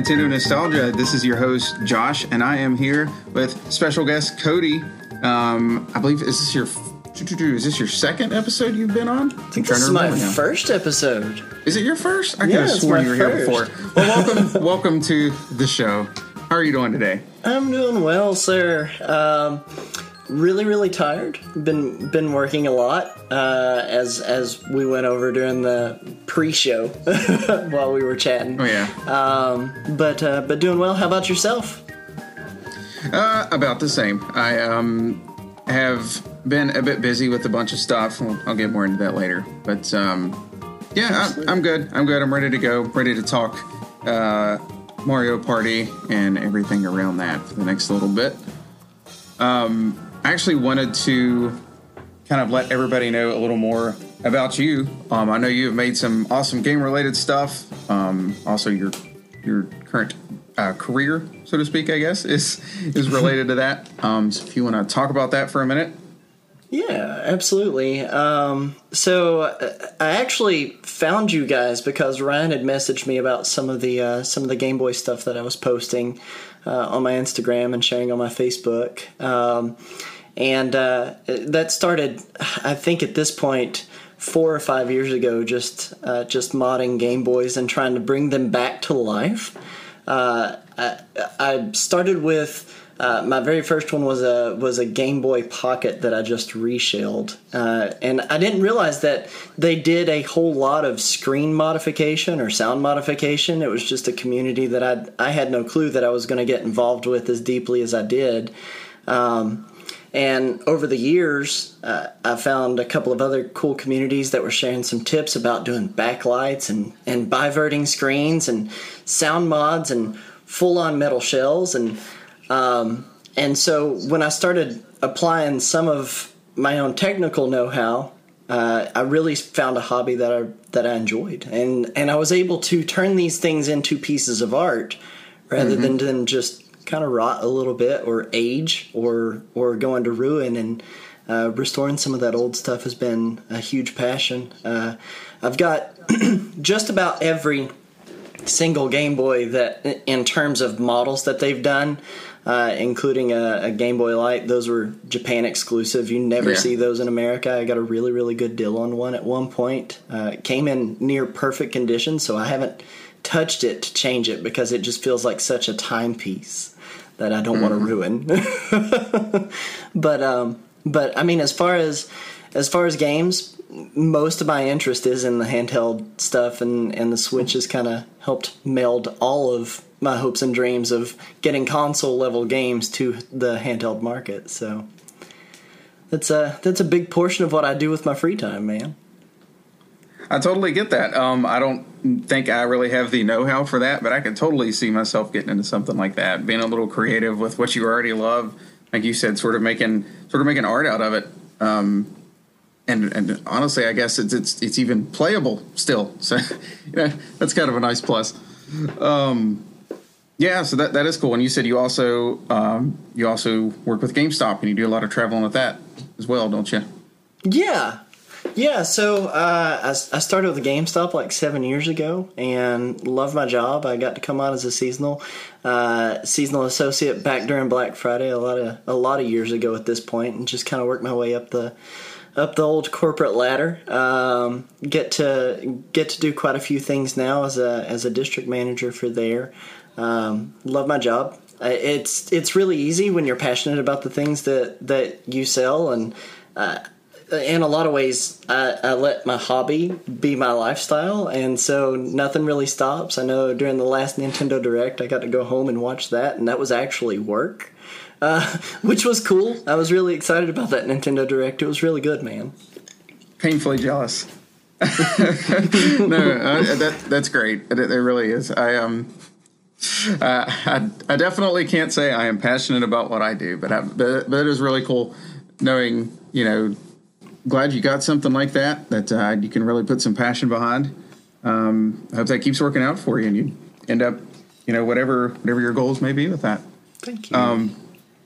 everyone. Welcome to Nintendo Nostalgia. This is your host, Josh, and I am here with special guest Cody. Um, I believe, is this your. Is this your second episode you've been on? I think this is my now. first episode. Is it your first? I yeah, could have sworn you were first. here before. Well, welcome, welcome to the show. How are you doing today? I'm doing well, sir. Um, really, really tired. Been been working a lot uh, as as we went over during the pre-show while we were chatting. Oh yeah. Um, but uh, but doing well. How about yourself? Uh, about the same. I um have been a bit busy with a bunch of stuff. I'll get more into that later. But um, yeah, I, am good. I'm good. I'm ready to go. Ready to talk uh, Mario Party and everything around that for the next little bit. Um, I actually wanted to kind of let everybody know a little more about you. Um, I know you have made some awesome game related stuff. Um, also, your your current uh, career, so to speak, I guess, is is related to that. Um, so if you want to talk about that for a minute. Yeah, absolutely. Um, so uh, I actually found you guys because Ryan had messaged me about some of the uh, some of the Game Boy stuff that I was posting uh, on my Instagram and sharing on my Facebook. Um, and uh, that started, I think, at this point, four or five years ago, just uh, just modding Game Boys and trying to bring them back to life. Uh, I, I, started with uh, my very first one was a was a Game Boy Pocket that I just reshelled, uh, and I didn't realize that they did a whole lot of screen modification or sound modification. It was just a community that I I had no clue that I was going to get involved with as deeply as I did. Um, and over the years, uh, I found a couple of other cool communities that were sharing some tips about doing backlights and, and biverting screens and sound mods and full on metal shells. And, um, and so when I started applying some of my own technical know how, uh, I really found a hobby that I that I enjoyed, and and I was able to turn these things into pieces of art rather mm-hmm. than, them just kind of rot a little bit or age or or go into ruin and uh, restoring some of that old stuff has been a huge passion. Uh, I've got just about every single Game Boy that, in terms of models that they've done, uh, including a, a, Game Boy Light. Those were Japan exclusive. You never yeah. see those in America. I got a really, really good deal on one at one point. Uh, came in near perfect condition, so I haven't touched it to change it because it just feels like such a timepiece that I don't mm. want to ruin. but um, but I mean, as far as as far as games, most of my interest is in the handheld stuff, and and the Switch has kind of helped meld all of my hopes and dreams of getting console level games to the handheld market. So that's a that's a big portion of what I do with my free time, man. I totally get that. Um, I don't think I really have the know-how for that, but I can totally see myself getting into something like that. Being a little creative with what you already love, like you said, sort of making sort of making art out of it. Um, and and honestly, I guess it's it's it's even playable still. So yeah, that's kind of a nice plus. Um, yeah, so that that is cool. And you said you also um, you also work with GameStop and you do a lot of traveling with that as well, don't you? Yeah, yeah, so uh, I, I started with GameStop like seven years ago and loved my job. I got to come out as a seasonal uh, seasonal associate back during Black Friday a lot of a lot of years ago at this point, and just kind of worked my way up the up the old corporate ladder. Um, get to get to do quite a few things now as a as a district manager for there. Um, love my job. It's it's really easy when you're passionate about the things that that you sell and. Uh, in a lot of ways, I, I, let my hobby be my lifestyle, and so nothing really stops. I know during the last Nintendo Direct, I got to go home and watch that, and that was actually work, uh, which was cool. I was really excited about that Nintendo Direct. It was really good, man. Painfully jealous. no, uh, that that's great. It, it, really is. I um. Uh, I, I definitely can't say I am passionate about what I do, but I, but, but it is really cool knowing you know glad you got something like that that uh, you can really put some passion behind. Um, I hope that keeps working out for you, and you end up, you know, whatever whatever your goals may be with that. Thank you. Um,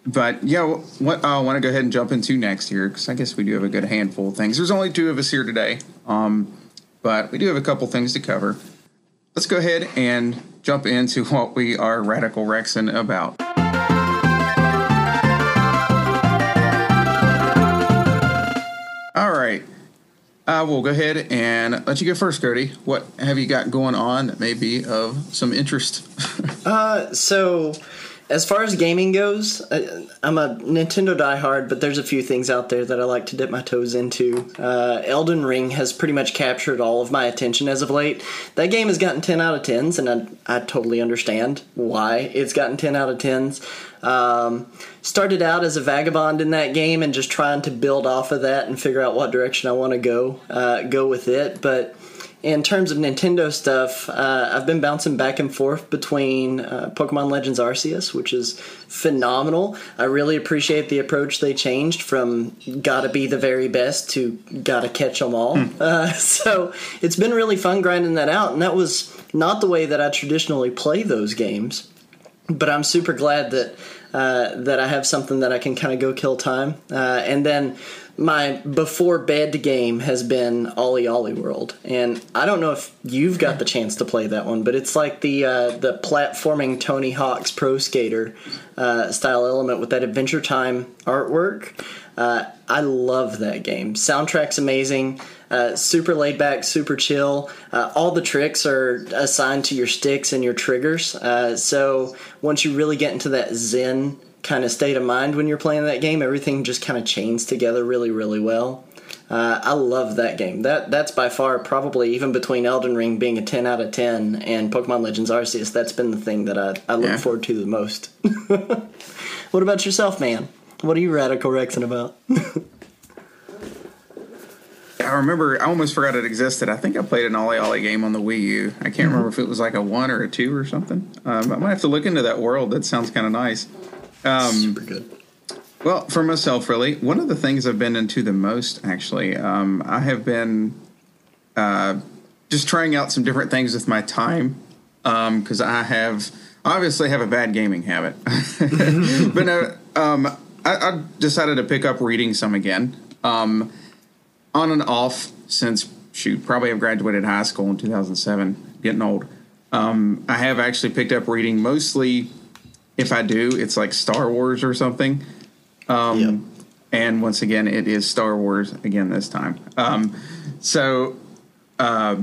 but yeah, what I want to go ahead and jump into next year because I guess we do have a good handful of things. There's only two of us here today, um, but we do have a couple things to cover. Let's go ahead and jump into what we are Radical Rexing about. All right. I will go ahead and let you go first, Cody. What have you got going on that may be of some interest? uh, so as far as gaming goes, I, am a Nintendo diehard, but there's a few things out there that I like to dip my toes into. Uh, Elden Ring has pretty much captured all of my attention as of late. That game has gotten 10 out of 10s, and I, I totally understand why it's gotten 10 out of 10s. Um, started out as a vagabond in that game and just trying to build off of that and figure out what direction I want to go uh, go with it, but in terms of Nintendo stuff, uh, I've been bouncing back and forth between uh, Pokemon Legends Arceus, which is phenomenal. I really appreciate the approach they changed from gotta be the very best to gotta catch them all. Hmm. Uh, so it's been really fun grinding that out, and that was not the way that I traditionally play those games. But I'm super glad that uh, that I have something that I can kind of go kill time, uh, and then my before bed game has been OlliOlli World, and I don't know if you've got the chance to play that one, but it's like the uh, the platforming Tony Hawk's Pro Skater uh, style element with that Adventure Time artwork. Uh, I love that game. Soundtrack's amazing. Uh, super laid back, super chill. Uh, all the tricks are assigned to your sticks and your triggers. Uh, so once you really get into that zen kind of state of mind when you're playing that game. Everything just kind of chains together really, really well. Uh, I love that game. That that's by far probably even between Elden Ring being a ten out of ten and Pokemon Legends Arceus. That's been the thing that I, I look yeah. forward to the most. what about yourself, man? What are you radical rexing about? I remember. I almost forgot it existed. I think I played an OlliOlli game on the Wii U. I can't mm-hmm. remember if it was like a one or a two or something. Um, I might have to look into that world. That sounds kind of nice. Um, Super good. Well, for myself, really, one of the things I've been into the most, actually, um, I have been uh, just trying out some different things with my time because um, I have obviously have a bad gaming habit, but no, um, I, I, decided to pick up reading some again, um, on and off since shoot probably have graduated high school in 2007, getting old. Um, I have actually picked up reading mostly if I do, it's like Star Wars or something. Um, yep. And once again, it is Star Wars again this time. Um, so uh,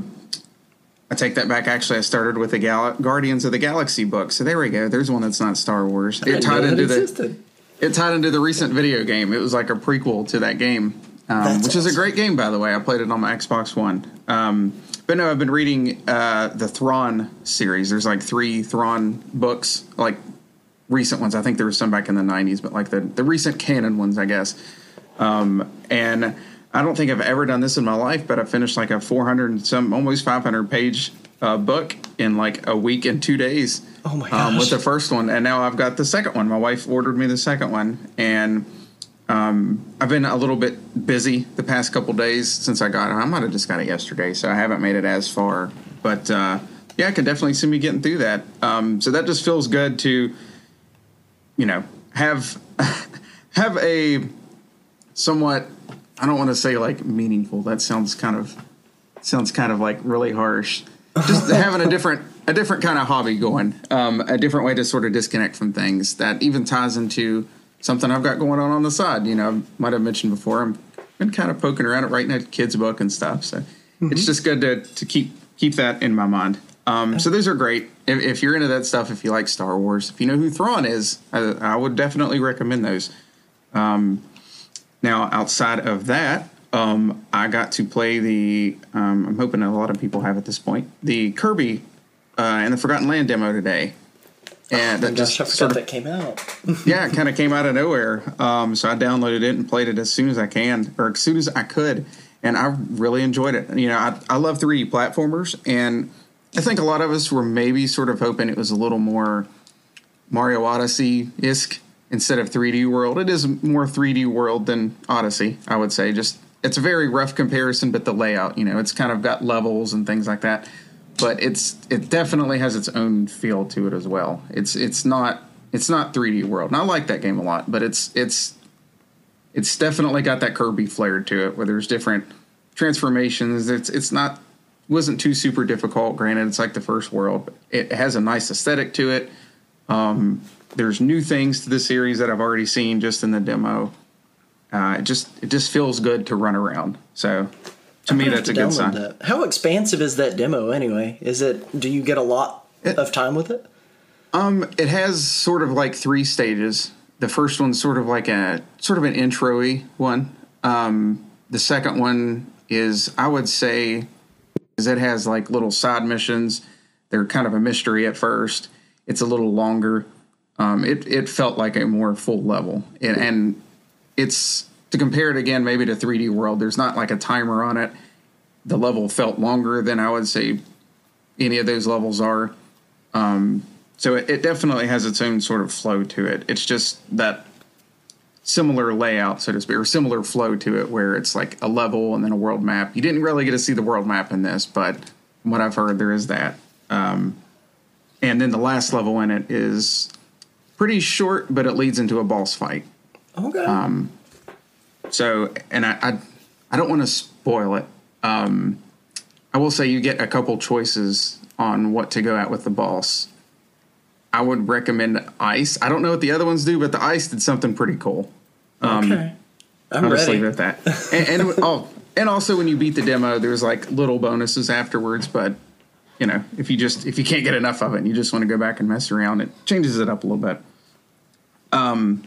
I take that back. Actually, I started with the Gal- Guardians of the Galaxy book. So there we go. There's one that's not Star Wars. It tied into the it tied into the recent video game. It was like a prequel to that game, um, which awesome. is a great game, by the way. I played it on my Xbox One. Um, but no, I've been reading uh, the Thrawn series. There's like three Thrawn books, like recent ones. I think there was some back in the '90s, but like the the recent canon ones, I guess. Um, and I don't think I've ever done this in my life, but I finished like a 400 and some almost 500 page uh, book in like a week and two days. Oh my gosh! Um, with the first one, and now I've got the second one. My wife ordered me the second one, and um, I've been a little bit busy the past couple days since I got it. I might have just got it yesterday, so I haven't made it as far. But uh, yeah, I can definitely see me getting through that. Um, so that just feels good to you know have have a somewhat I don't want to say like meaningful. That sounds kind of sounds kind of like really harsh. Just having a different a different kind of hobby going, um, a different way to sort of disconnect from things that even ties into something I've got going on on the side. You know, I might have mentioned before. I'm been kind of poking around at writing a kid's book and stuff. So mm-hmm. it's just good to to keep keep that in my mind. Um, so those are great. If, if, you're into that stuff, if you like Star Wars, if you know who Thrawn is, I, I would definitely recommend those. Um, now, outside of that, um, I got to play the. Um, I'm hoping a lot of people have at this point the Kirby uh, and the Forgotten Land demo today. And oh, that just sort of, that came out. yeah, it kind of came out of nowhere. Um, so I downloaded it and played it as soon as I can, or as soon as I could, and I really enjoyed it. You know, I, I love 3D platformers, and I think a lot of us were maybe sort of hoping it was a little more Mario Odyssey isk instead of 3D World. It is more 3D World than Odyssey, I would say. Just it's a very rough comparison, but the layout, you know, it's kind of got levels and things like that. But it's it definitely has its own feel to it as well. It's it's not it's not 3D World, and I like that game a lot. But it's it's it's definitely got that Kirby flair to it, where there's different transformations. It's it's not wasn't too super difficult. Granted, it's like the first world, but it has a nice aesthetic to it. Um, there's new things to the series that I've already seen just in the demo. Uh, it just it just feels good to run around. So to me, that's a good sign. That. How expansive is that demo anyway? Is it? Do you get a lot it, of time with it? Um, it has sort of like three stages. The first one's sort of like a sort of an intro-y one. Um, the second one is, I would say, is it has like little side missions. They're kind of a mystery at first. It's a little longer. Um, it it felt like a more full level, and, and it's to compare it again maybe to 3D World. There's not like a timer on it. The level felt longer than I would say any of those levels are. Um, so it, it, definitely has its own sort of flow to it. It's just that similar layout, so to speak, or similar flow to it, where it's like a level and then a world map. You didn't really get to see the world map in this, but from what I've heard, there is that. Um, and then the last level in it is pretty short, but it leads into a boss fight. Okay. Um, so, and I, I, I don't want to spoil it. Um, I will say you get a couple choices on what to go at with the boss. I would recommend Ice. I don't know what the other ones do, but the Ice did something pretty cool. Um, okay, I'm I'll ready. Just leave it at that. and, and oh, and also when you beat the demo, there's like little bonuses afterwards. But you know, if you just if you can't get enough of it, and you just want to go back and mess around, it changes it up a little bit. Um,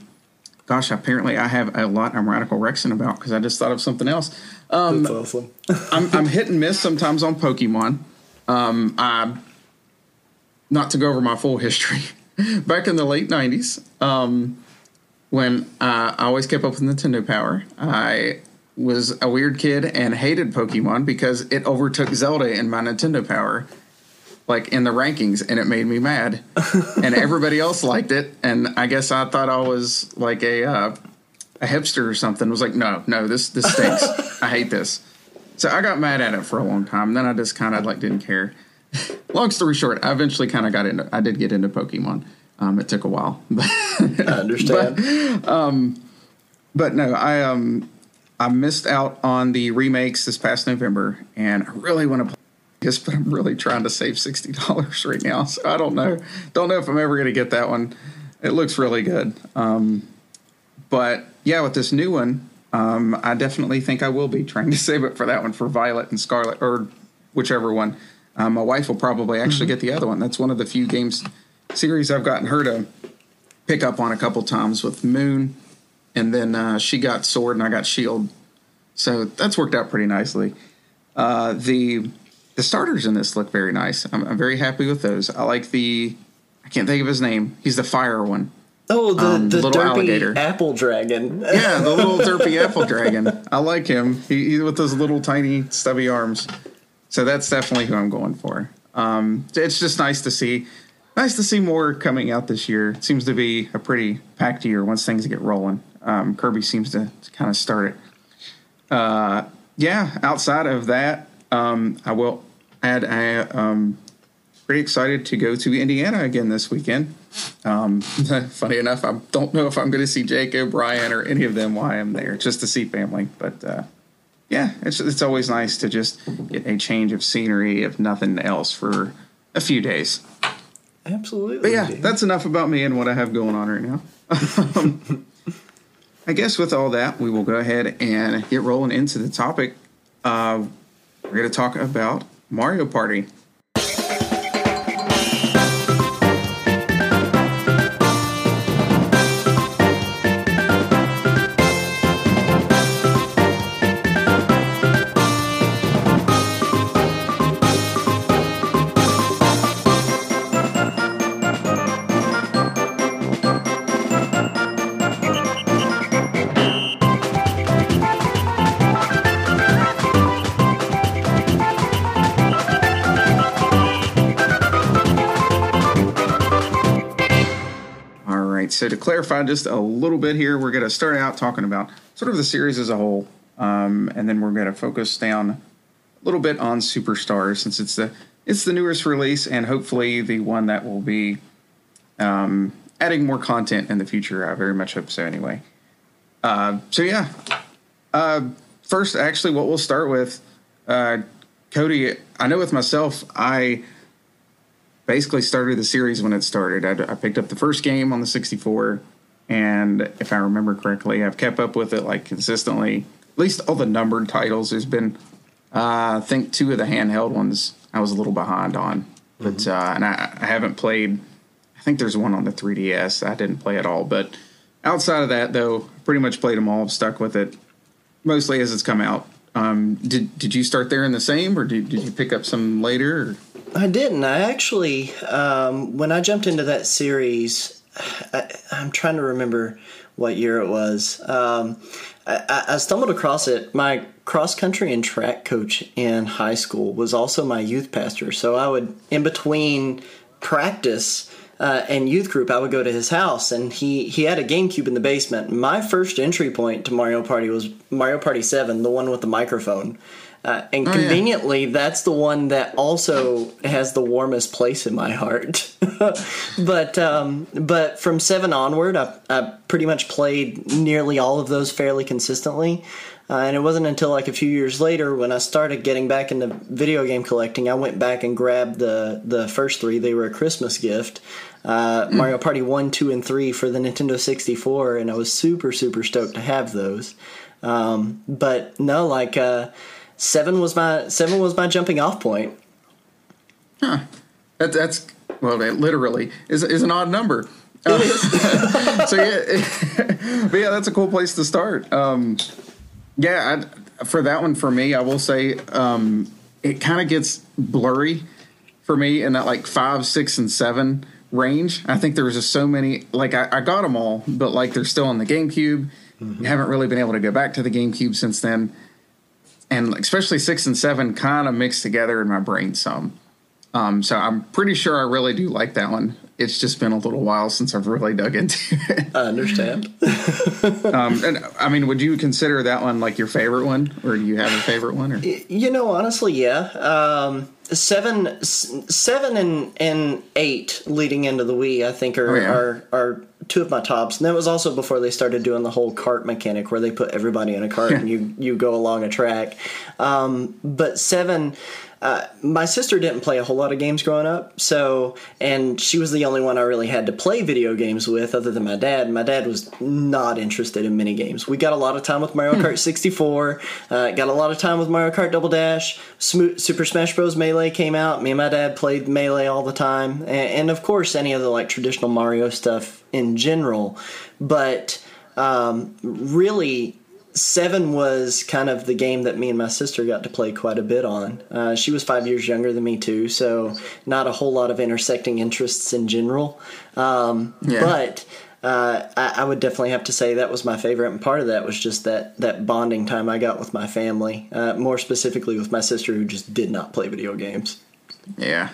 gosh, apparently I have a lot I'm radical Rexing about because I just thought of something else. Um, That's awesome. I'm, I'm hit and miss sometimes on Pokemon. Um, I not to go over my full history, back in the late '90s, um, when uh, I always kept up with Nintendo Power, I was a weird kid and hated Pokemon because it overtook Zelda in my Nintendo Power, like in the rankings, and it made me mad. and everybody else liked it, and I guess I thought I was like a uh, a hipster or something. was like, no, no, this this stinks. I hate this. So I got mad at it for a long time. And then I just kind of like didn't care. long story short, I eventually kind of got into. I did get into Pokemon. Um, it took a while, but I understand. But, um, but no, I um, I missed out on the remakes this past November, and I really want to play this, but I'm really trying to save sixty dollars right now. So I don't know, don't know if I'm ever going to get that one. It looks really good, um, but yeah, with this new one, um, I definitely think I will be trying to save it for that one for Violet and Scarlet, or whichever one. Um, my wife will probably actually mm-hmm. get the other one. That's one of the few games series I've gotten her to pick up on a couple times with Moon, and then uh, she got Sword and I got Shield. So that's worked out pretty nicely. Uh, the the starters in this look very nice. I'm, I'm, very happy with those. I like the I can't think of his name. He's the fire one. Oh, the, um, the little alligator apple dragon. yeah, the little derpy apple dragon. I like him. He, he, with those little tiny stubby arms. So that's definitely who I'm going for. Um, it's just nice to see. Nice to see more coming out this year. It seems to be a pretty packed year once things get rolling. Um, Kirby seems to, to kind of start it. Uh, yeah, outside of that, um, I will add. I um, pretty excited to go to Indiana again this weekend. Um, funny enough, I don't know if I'm going to see Jake O'Brien or any of them while I'm there, just to see family. But uh, yeah, it's it's always nice to just get a change of scenery, if nothing else, for a few days. Absolutely. But yeah, that's enough about me and what I have going on right now. I guess with all that, we will go ahead and get rolling into the topic. Uh, we're going to talk about Mario Party. So to clarify just a little bit here, we're going to start out talking about sort of the series as a whole, um, and then we're going to focus down a little bit on Superstars since it's the it's the newest release and hopefully the one that will be um, adding more content in the future. I very much hope so. Anyway, uh, so yeah. Uh, first, actually, what we'll start with, uh, Cody, I know with myself, I basically started the series when it started. I, I, picked up the first game on the 64, and if I remember correctly, I've kept up with it like consistently. At least all the numbered titles. There's been, uh, I think, two of the handheld ones I was a little behind on, but mm-hmm. uh, and I, I haven't played. I think there's one on the 3DS I didn't play at all, but outside of that, though, pretty much played them all. Stuck with it mostly as it's come out. Um, did did you start there in the same, or did, did you pick up some later? Or? I didn't. I actually, um, when I jumped into that series, I, am trying to remember what year it was. Um, I, I, stumbled across it. My cross country and track coach in high school was also my youth pastor, so I would, in between practice, uh, and youth group, I would go to his house, and he he had a GameCube in the basement. My first entry point to Mario Party was Mario Party Seven, the one with the microphone. Uh, and oh, conveniently, yeah. that's the one that also has the warmest place in my heart. but um, but from seven onward, I, I pretty much played nearly all of those fairly consistently. Uh, and it wasn't until like a few years later when I started getting back into video game collecting, I went back and grabbed the the first three. They were a Christmas gift. Uh, mm. Mario Party 1, 2, and 3 for the Nintendo 64, and I was super, super stoked to have those. Um, but no, like uh, seven was my seven was my jumping off point. Huh. That, that's well, that literally is is an odd number. Uh, so yeah, but yeah, that's a cool place to start. Um, yeah, I, for that one, for me, I will say um, it kind of gets blurry for me in that like five, six, and seven range. I think there was just so many. Like I, I got them all, but like they're still on the GameCube. Mm-hmm. Haven't really been able to go back to the GameCube since then, and especially six and seven kind of mixed together in my brain some. Um, so I'm pretty sure I really do like that one it's just been a little while since I've really dug into it. I understand. um, and I mean, would you consider that one like your favorite one, or do you have a favorite one? Or? You know, honestly, yeah. Um, seven, seven, and and eight leading into the Wii, I think are, oh, yeah. are are two of my tops. And that was also before they started doing the whole cart mechanic, where they put everybody in a cart and you you go along a track. Um, but seven uh, my sister didn't play a whole lot of games growing up, so and she was the only one I really had to play video games with, other than my dad. My dad was not interested in mini games. We got a lot of time with Mario Kart 64. Uh, got a lot of time with Mario Kart Double Dash. Super Smash Bros. Melee came out. Me and my dad played Melee all the time, and, and of course any of the like traditional Mario stuff in general. But um, really seven was kind of the game that me and my sister got to play quite a bit on. Uh, she was five years younger than me too, so not a whole lot of intersecting interests in general. Um, yeah. But uh, I, I, would definitely have to say that was my favorite, and part of that was just that that bonding time I got with my family, uh, more specifically with my sister, who just did not play video games. Yeah.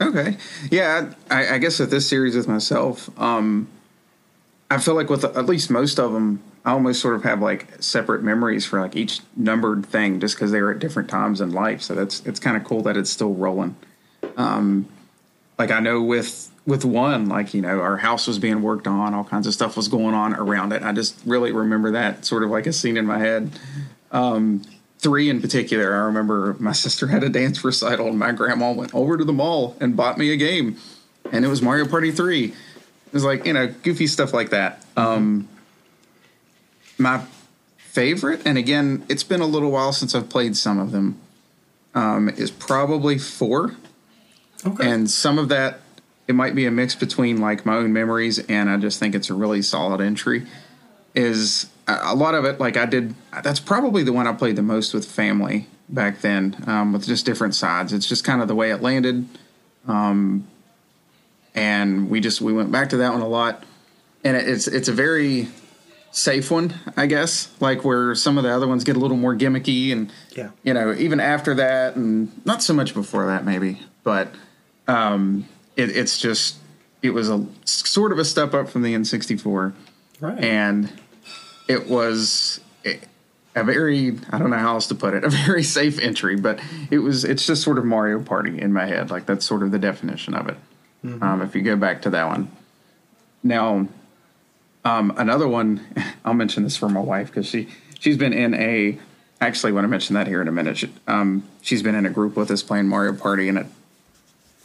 Okay. Yeah, I, I guess with this series with myself, um, I feel like with at least most of them, I almost sort of have like separate memories for like each numbered thing just because they were at different times in life. So that's it's kind of cool that it's still rolling. Um, like I know with with one, like you know, our house was being worked on, all kinds of stuff was going on around it. I just really remember that sort of like a scene in my head. Um, three in particular, I remember my sister had a dance recital, and my grandma went over to the mall and bought me a game, and it was Mario Party three. It was like you know goofy stuff like that. Um, my favorite, and again, it's been a little while since I've played some of them, um, is probably four. Okay. And some of that, it might be a mix between like my own memories and I just think it's a really solid entry. Is a lot of it like I did. That's probably the one I played the most with family back then, um, with just different sides. It's just kind of the way it landed. Um, and we just we went back to that one a lot, and it's it's a very safe one, I guess. Like where some of the other ones get a little more gimmicky, and yeah, you know, even after that, and not so much before that, maybe, but um, it, it's just it was a sort of a step up from the N64, right? And it was a very I don't know how else to put it, a very safe entry, but it was it's just sort of Mario Party in my head, like that's sort of the definition of it. Mm-hmm. Um, if you go back to that one, now um, another one, I'll mention this for my wife because she she's been in a actually want to mention that here in a minute. Um, she's been in a group with us playing Mario Party, and it,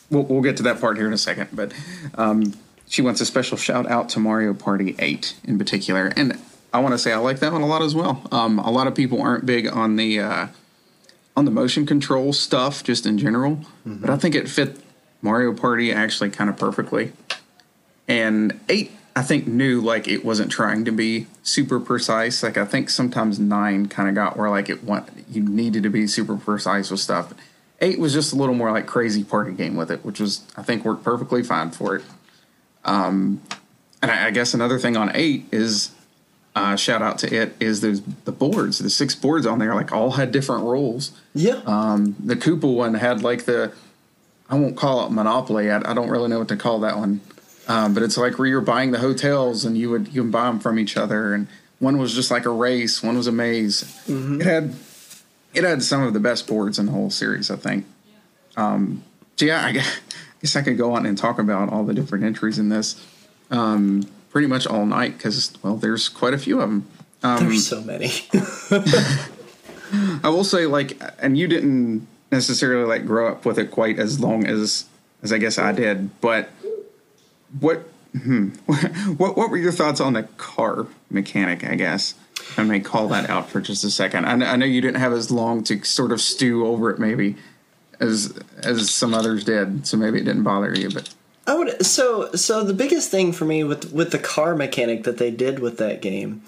we'll, we'll get to that part here in a second. But um, she wants a special shout out to Mario Party 8 in particular. And I want to say I like that one a lot as well. Um, a lot of people aren't big on the uh, on the motion control stuff just in general, mm-hmm. but I think it fit Mario Party actually kind of perfectly. And 8 I think knew like it wasn't trying to be super precise. Like I think sometimes nine kind of got where like it want you needed to be super precise with stuff. Eight was just a little more like crazy party game with it, which was I think worked perfectly fine for it. Um, and I, I guess another thing on eight is uh, shout out to it is there's the boards, the six boards on there, like all had different roles. Yeah. Um, the Koopa one had like the I won't call it Monopoly. I, I don't really know what to call that one. Um, but it's like where you're buying the hotels and you would you can buy them from each other. And one was just like a race, one was a maze. Mm-hmm. It had it had some of the best boards in the whole series, I think. Um, so yeah, I guess I could go on and talk about all the different entries in this um, pretty much all night because well, there's quite a few of them. Um, there's so many. I will say, like, and you didn't necessarily like grow up with it quite as long as as I guess I did, but what hmm, what what were your thoughts on the car mechanic? I guess I may call that out for just a second. I, I know you didn't have as long to sort of stew over it, maybe as as some others did, so maybe it didn't bother you. But I would so so the biggest thing for me with with the car mechanic that they did with that game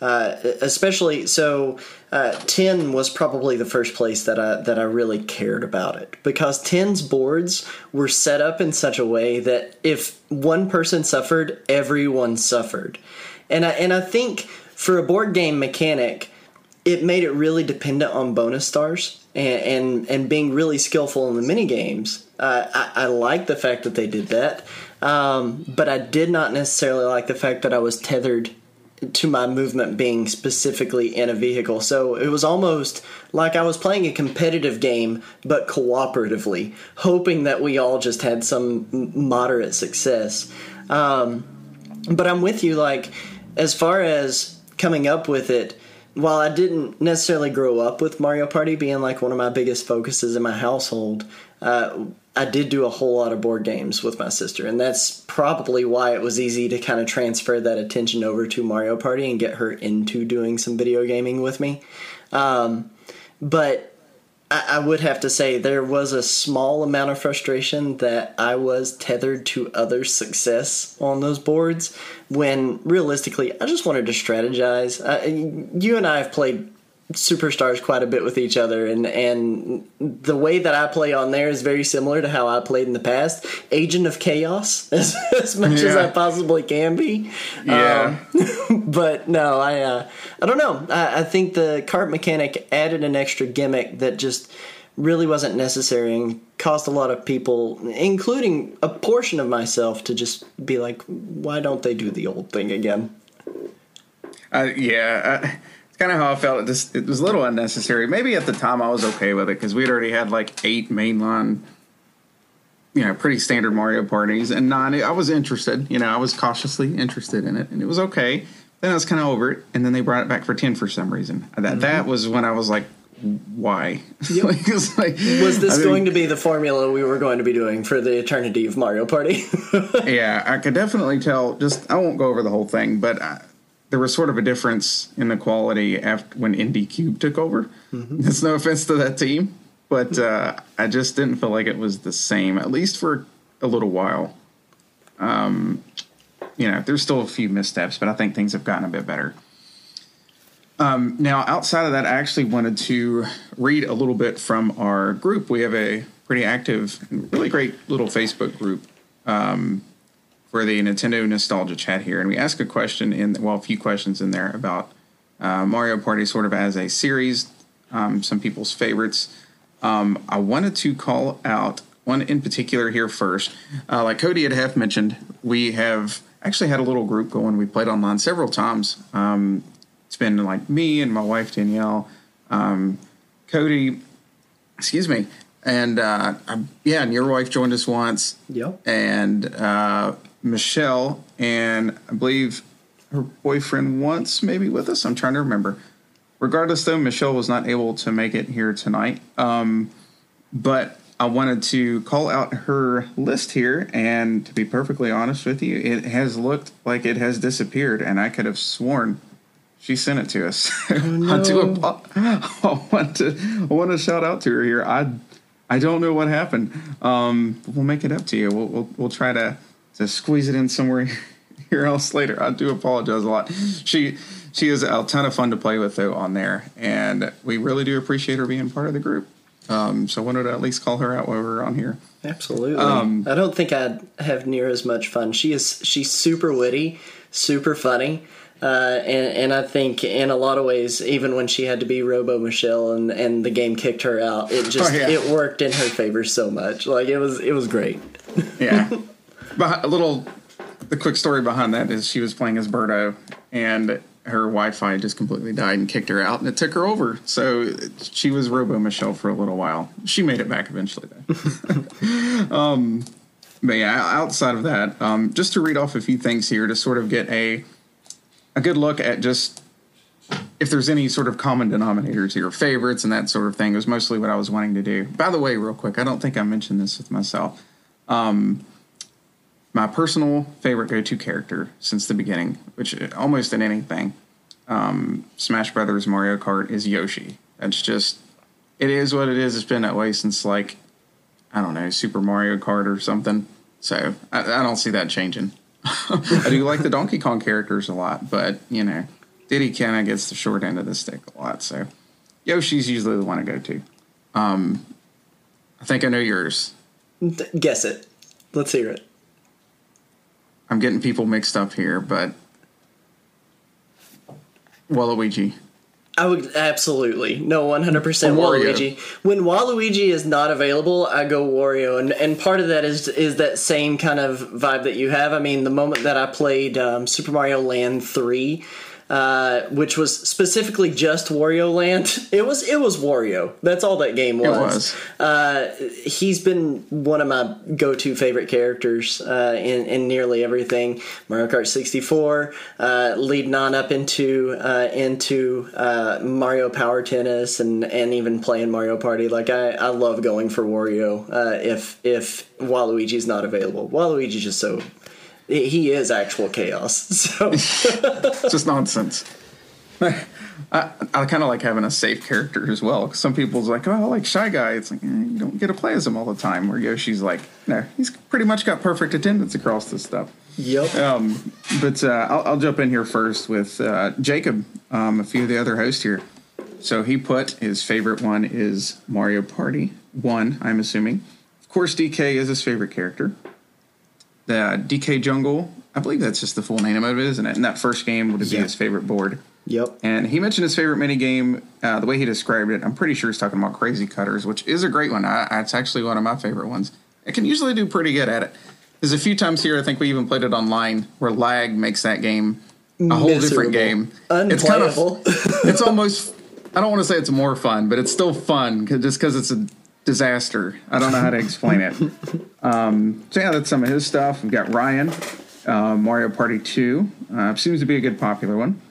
uh, especially so. Uh, Ten was probably the first place that I that I really cared about it because Ten's boards were set up in such a way that if one person suffered, everyone suffered, and I and I think for a board game mechanic, it made it really dependent on bonus stars and and, and being really skillful in the mini games. Uh, I, I like the fact that they did that, um, but I did not necessarily like the fact that I was tethered to my movement being specifically in a vehicle. So it was almost like I was playing a competitive game, but cooperatively, hoping that we all just had some moderate success. Um, but I'm with you, like, as far as coming up with it, while I didn't necessarily grow up with Mario Party being like one of my biggest focuses in my household, uh, I did do a whole lot of board games with my sister, and that's probably why it was easy to kind of transfer that attention over to Mario Party and get her into doing some video gaming with me. Um, but I, I would have to say there was a small amount of frustration that I was tethered to other success on those boards when realistically I just wanted to strategize. Uh, you and I have played superstars quite a bit with each other and and the way that I play on there is very similar to how I played in the past. Agent of chaos as, as much yeah. as I possibly can be. Yeah. Um, but no I uh, I don't know. I, I think the cart mechanic added an extra gimmick that just really wasn't necessary and caused a lot of people including a portion of myself to just be like why don't they do the old thing again? Uh, yeah I- kind of how I felt. It just it was a little unnecessary. Maybe at the time I was okay with it because we'd already had like eight mainline, you know, pretty standard Mario parties, and nine. I was interested. You know, I was cautiously interested in it, and it was okay. Then I was kind of over it, and then they brought it back for ten for some reason. That mm-hmm. that was when I was like, why? Yep. like, was, like, was this I going to be the formula we were going to be doing for the eternity of Mario Party? yeah, I could definitely tell. Just I won't go over the whole thing, but. I, there was sort of a difference in the quality after when NDcube took over. Mm-hmm. That's no offense to that team, but uh, I just didn't feel like it was the same, at least for a little while. Um, you know, there's still a few missteps, but I think things have gotten a bit better. Um, now, outside of that, I actually wanted to read a little bit from our group. We have a pretty active, really great little Facebook group. Um, for the Nintendo Nostalgia Chat here, and we ask a question in well, a few questions in there about uh, Mario Party sort of as a series, um, some people's favorites. Um, I wanted to call out one in particular here first. Uh, like Cody had half mentioned, we have actually had a little group going. We played online several times. Um, it's been like me and my wife Danielle, um, Cody, excuse me, and uh, yeah, and your wife joined us once. Yep. And uh, Michelle and I believe her boyfriend once, maybe with us. I'm trying to remember. regardless, though, Michelle was not able to make it here tonight. Um, but I wanted to call out her list here, and to be perfectly honest with you, it has looked like it has disappeared, and I could have sworn she sent it to us. Oh, no. I, do I want to I want to shout out to her here. I I don't know what happened. Um, we'll make it up to you. We'll we'll, we'll try to to squeeze it in somewhere here else later. I do apologize a lot. She she is a ton of fun to play with though on there, and we really do appreciate her being part of the group. Um, so I wanted to at least call her out while we are on here. Absolutely. Um, I don't think I'd have near as much fun. She is she's super witty, super funny. Uh, and, and, I think in a lot of ways, even when she had to be Robo Michelle and, and the game kicked her out, it just oh, yeah. it worked in her favor so much. Like it was it was great. yeah, a little the quick story behind that is she was playing as Birdo and her Wi-Fi just completely died and kicked her out, and it took her over. So she was Robo Michelle for a little while. She made it back eventually, though. um, but yeah, outside of that, um, just to read off a few things here to sort of get a a good look at just if there's any sort of common denominators here, favorites and that sort of thing was mostly what I was wanting to do. By the way, real quick, I don't think I mentioned this with myself. Um, my personal favorite go-to character since the beginning, which almost in anything, um, Smash Brothers, Mario Kart, is Yoshi. That's just it is what it is. It's been that way since like I don't know Super Mario Kart or something. So I, I don't see that changing. I do like the Donkey Kong characters a lot, but you know, Diddy kind of gets the short end of the stick a lot. So Yoshi's usually the one I go to. Um, I think I know yours. Guess it. Let's hear it. I'm getting people mixed up here, but Waluigi. I would absolutely no, one hundred percent Waluigi. When Waluigi is not available, I go Wario, and and part of that is is that same kind of vibe that you have. I mean, the moment that I played um, Super Mario Land three, uh, which was specifically just Wario Land. It was it was Wario. That's all that game was. was. Uh, he's been one of my go to favorite characters uh, in, in nearly everything. Mario Kart 64, uh, leading on up into uh, into uh, Mario Power Tennis, and and even playing Mario Party. Like I, I love going for Wario. if if Waluigi's not available, Waluigi's just so he is actual chaos. So it's just nonsense. I, I kind of like having a safe character as well. Some people's like, oh, I like Shy Guy. It's like, eh, you don't get to play as him all the time. Where Yoshi's like, no, he's pretty much got perfect attendance across this stuff. Yep. Um, but uh, I'll, I'll, jump in here first with uh, Jacob, um, a few of the other hosts here. So he put his favorite one is Mario Party 1, I'm assuming. Of course, DK is his favorite character the DK Jungle. I believe that's just the full name of it, isn't it? And that first game would be his favorite board. Yep. And he mentioned his favorite mini game. Uh, the way he described it, I'm pretty sure he's talking about Crazy Cutters, which is a great one. I, it's actually one of my favorite ones. It can usually do pretty good at it. There's a few times here, I think we even played it online, where lag makes that game a whole Miserable. different game. It's kind of, it's almost, I don't want to say it's more fun, but it's still fun just because it's a disaster. I don't know how to explain it. Um, so yeah, that's some of his stuff. We've got Ryan, uh, Mario Party Two. Uh, seems to be a good popular one.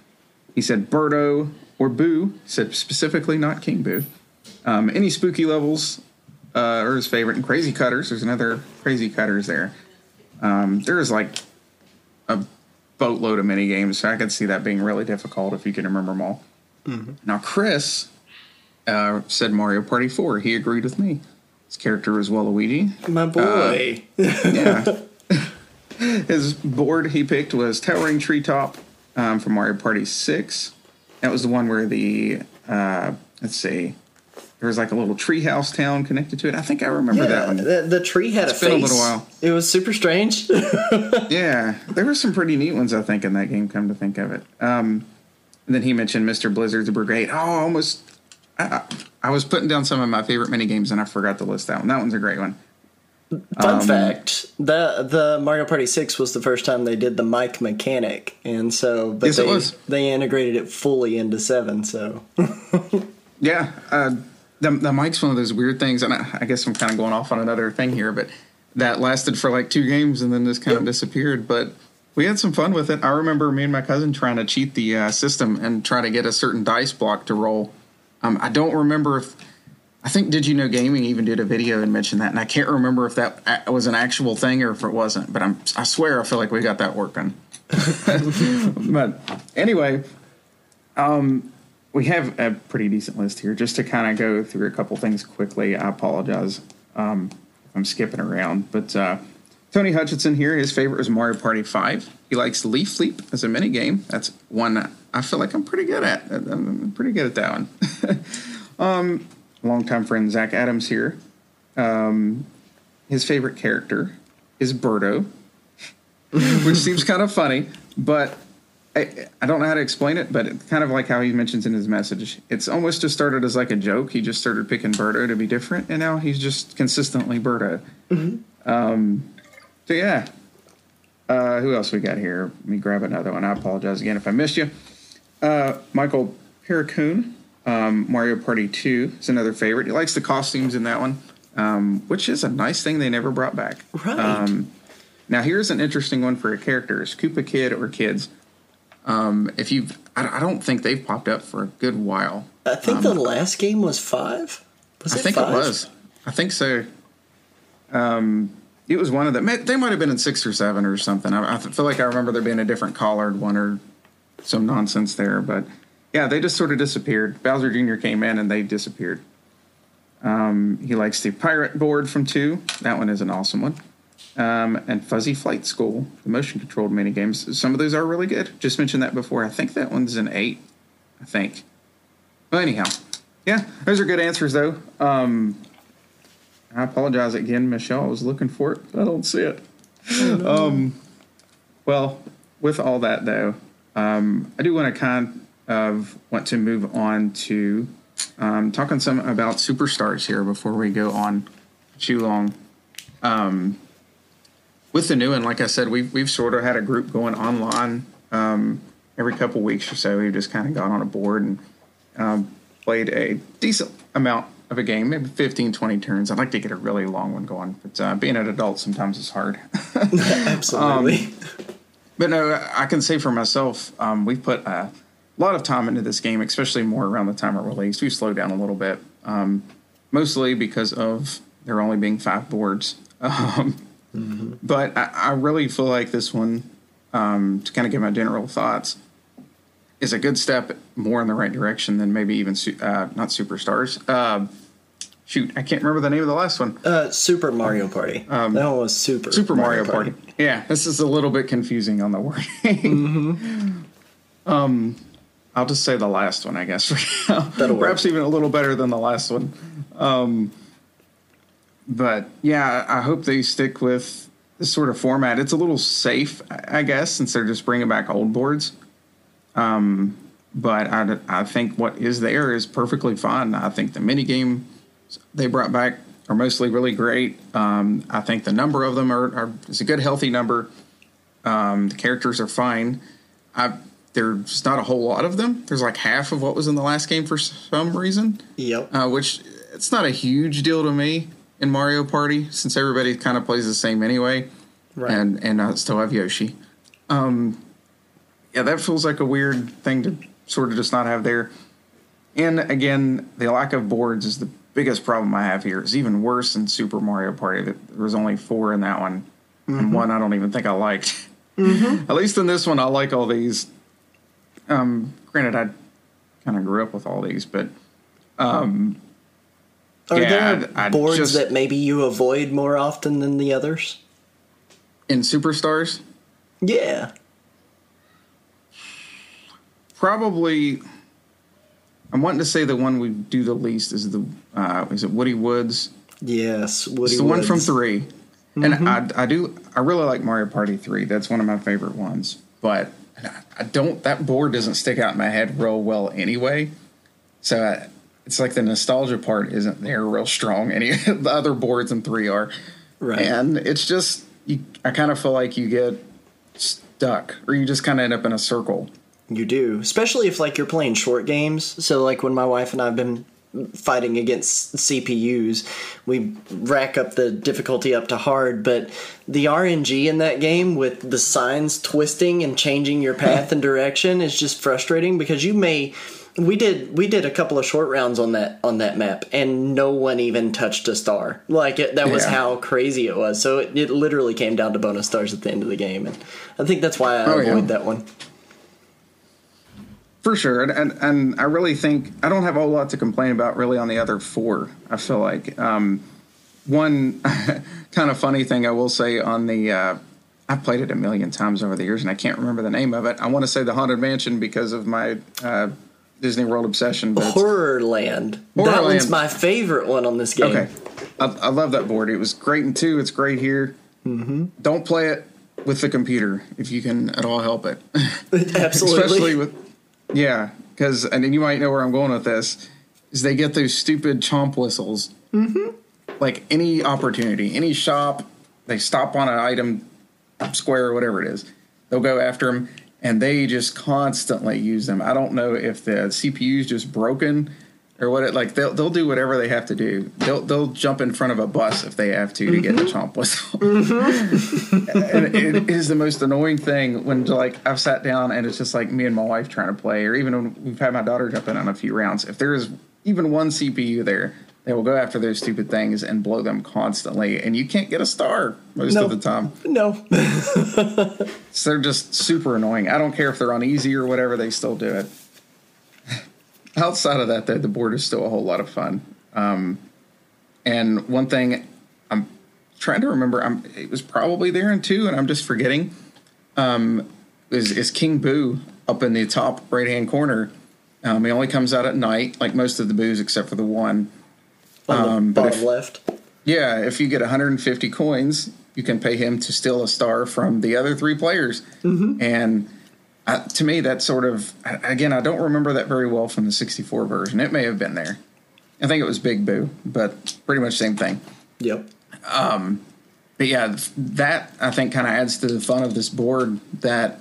He said Birdo or Boo. Said specifically not King Boo. Um, any spooky levels uh, are his favorite. And Crazy Cutters. There's another Crazy Cutters there. Um, there's like a boatload of mini games, so I could see that being really difficult if you can remember them all. Mm-hmm. Now, Chris uh, said Mario Party 4. He agreed with me. His character is Waluigi. My boy. Uh, yeah. His board he picked was Towering Treetop um, from Mario Party 6. That was the one where the, uh, let's see, there was like a little treehouse town connected to it. I think I remember yeah, that one. The, the tree had it's a face. a little while. It was super strange. yeah, there were some pretty neat ones I think in that game. Come to think of it, um, and then he mentioned Mr. Blizzard's Brigade. Oh, almost I, I, was putting down some of my favorite mini games and I forgot to list that one. That one's a great one. Fun um, fact: the the Mario Party Six was the first time they did the mic mechanic, and so but yes, they they integrated it fully into Seven. So yeah, uh, the the mic's one of those weird things, and I, I guess I'm kind of going off on another thing here, but that lasted for like two games and then just kind of disappeared. But we had some fun with it. I remember me and my cousin trying to cheat the uh, system and try to get a certain dice block to roll. Um, I don't remember if I think Did You Know Gaming even did a video and mentioned that, and I can't remember if that was an actual thing or if it wasn't. But I'm I swear I feel like we got that working. but anyway, um, we have a pretty decent list here. Just to kind of go through a couple things quickly. I apologize um, if I'm skipping around, but uh, Tony Hutchinson here. His favorite is Mario Party Five. He likes Leaf Leap as a mini game. That's one I feel like I'm pretty good at. I'm pretty good at that one. um, longtime friend Zach Adams here. Um, his favorite character is Birdo, which seems kind of funny, but I, I don't know how to explain it. But it's kind of like how he mentions in his message. It's almost just started as like a joke. He just started picking Birdo to be different, and now he's just consistently Birdo. Mm-hmm. Um, so yeah. Uh, who else we got here? Let me grab another one. I apologize again if I missed you. Uh, Michael Paracoon um, Mario Party 2 is another favorite. He likes the costumes in that one, um, which is a nice thing they never brought back. Right. Um, now, here's an interesting one for a character: is Koopa Kid or Kids? Um, if you, I, I, don't think they've popped up for a good while. I think the um, last game was five. Was I think five? it was. I think so. Um, it was one of them. They might have been in six or seven or something. I, I feel like I remember there being a different collared one or some nonsense there, but yeah, they just sort of disappeared. Bowser Jr. came in and they disappeared. Um, he likes the Pirate Board from two. That one is an awesome one. Um, and Fuzzy Flight School, the motion controlled mini games. Some of those are really good. Just mentioned that before. I think that one's an eight. I think. Well, anyhow, yeah, those are good answers though. Um, I apologize again, Michelle. I was looking for it. I don't see it. Oh, um, well, with all that though, um, I do want to kind of want to move on to um, talking some about superstars here before we go on too long. Um, with the new one, like I said, we've we've sort of had a group going online um, every couple weeks or so. We've just kind of got on a board and um, played a decent amount of a game, maybe 15, 20 turns. I'd like to get a really long one going, but uh, being an adult sometimes is hard. Absolutely. But no, I can say for myself, um, we've put a lot of time into this game, especially more around the time it released. We slowed down a little bit, um, mostly because of there only being five boards. Um, mm-hmm. But I, I, really feel like this one, um, to kind of give my general thoughts, is a good step more in the right direction than maybe even uh, not superstars. Uh, shoot, I can't remember the name of the last one. Uh, Super Mario Party. Um, that one was Super. Super Mario, Mario Party. Party. Yeah, this is a little bit confusing on the wording. mm-hmm. Um, I'll just say the last one, I guess. That'll Perhaps even a little better than the last one. Um, but yeah, I hope they stick with this sort of format. It's a little safe, I guess, since they're just bringing back old boards. Um, but I, I think what is there is perfectly fine. I think the mini game they brought back are mostly really great. Um, I think the number of them are, are is a good, healthy number. Um, the characters are fine. I there's not a whole lot of them. There's like half of what was in the last game for some reason. Yep. Uh, which it's not a huge deal to me in Mario Party since everybody kind of plays the same anyway. Right. And and I still have Yoshi. Um, yeah, that feels like a weird thing to sort of just not have there. And again, the lack of boards is the biggest problem I have here is even worse than Super Mario Party. There was only four in that one, mm-hmm. and one I don't even think I liked. Mm-hmm. At least in this one, I like all these. Um, granted, I kind of grew up with all these, but um, are yeah, there I, I boards just, that maybe you avoid more often than the others? In superstars? Yeah. Probably. I'm wanting to say the one we do the least is the uh, is it Woody Woods? Yes, Woody. It's the Woods. one from 3 mm-hmm. and I, I do I really like Mario Party three. That's one of my favorite ones. But I don't. That board doesn't stick out in my head real well anyway. So I, it's like the nostalgia part isn't there real strong. Any of the other boards in three are, right? And it's just you. I kind of feel like you get stuck, or you just kind of end up in a circle. You do, especially if like you're playing short games. So like when my wife and I've been fighting against CPUs. We rack up the difficulty up to hard, but the RNG in that game with the signs twisting and changing your path and direction is just frustrating because you may we did we did a couple of short rounds on that on that map and no one even touched a star like it, that was Yeah. how crazy it was so it, it literally came down to bonus stars at the end of the game and i think that's why i Oh, yeah. avoid that one For sure, and, and and I really think I don't have a whole lot to complain about really on the other four. I feel like um, one kind of funny thing I will say on the uh, I've played it a million times over the years and I can't remember the name of it. I want to say the Haunted Mansion because of my uh, Disney World obsession. But horrorland that one's my favorite one on this game okay, I, I love that board. It was great in two. It's great here. Mm-hmm. Don't play it with the computer if you can at all help it. absolutely especially with yeah because and then you might know where i'm going with this is they get those stupid chomp whistles. Mm-hmm. like any opportunity any shop they stop on an item square or whatever it is. They'll go after them and they just constantly use them. I don't know if the cpu is just broken or what it like they'll, they'll do whatever they have to do they'll, they'll jump in front of a bus if they have to to get the mm-hmm. chomp whistle mm-hmm. and it is the most annoying thing when like I've sat down and it's just like me and my wife trying to play, or even when we've had my daughter jump in on a few rounds. If there is even one CPU there, they will go after those stupid things and blow them constantly, and you can't get a star most No. of the time. no So they're just super annoying. I don't care if they're on easy or whatever; they still do it. Outside of that, though, the board is still a whole lot of fun. Um, and one thing I'm trying to remember, I'm, it was probably there in two, and I'm just forgetting. Um, is, is King Boo up in the top right hand corner? Um, he only comes out at night, like most of the boos except for the one. on the Um, bottom if- left Yeah, if you get 150 coins, you can pay him to steal a star from the other three players. And to me, that sort of again, I don't remember that very well from the 64 version. It may have been there. I think it was Big Boo, but pretty much same thing. yep um, But yeah, that I think kind of adds to the fun of this board that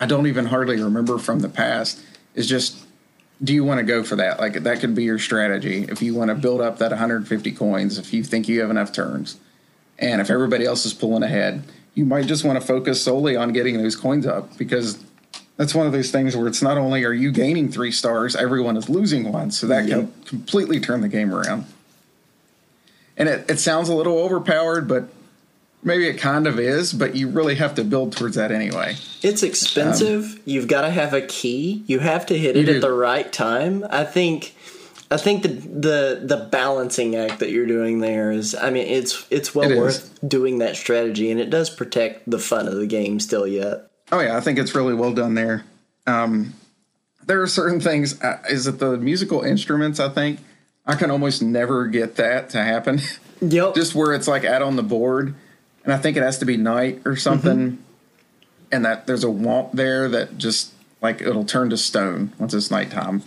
I don't even hardly remember from the past. Is just do you want to go for that? Like that could be your strategy if you want to build up that 150 coins. If you think you have enough turns, and if everybody else is pulling ahead, you might just want to focus solely on getting those coins up because that's one of those things where it's not only are you gaining three stars, everyone is losing one, so that can completely turn the game around. And it, it sounds a little overpowered, but maybe it kind of is, but you really have to build towards that anyway. It's expensive. Um, You've got to have a key. You have to hit it do. at the right time. I think. I think the the the balancing act that you're doing there is. I mean, it's it's well It is. worth doing that strategy, and it does protect the fun of the game still. Yet. Oh yeah, I think it's really well done there. Um, there are certain things. Uh, is it the musical instruments? I think I can almost never get that to happen. Yep. Just where it's like out on the board, and I think it has to be night or something, and that there's a Whomp there that just like it'll turn to stone once it's nighttime,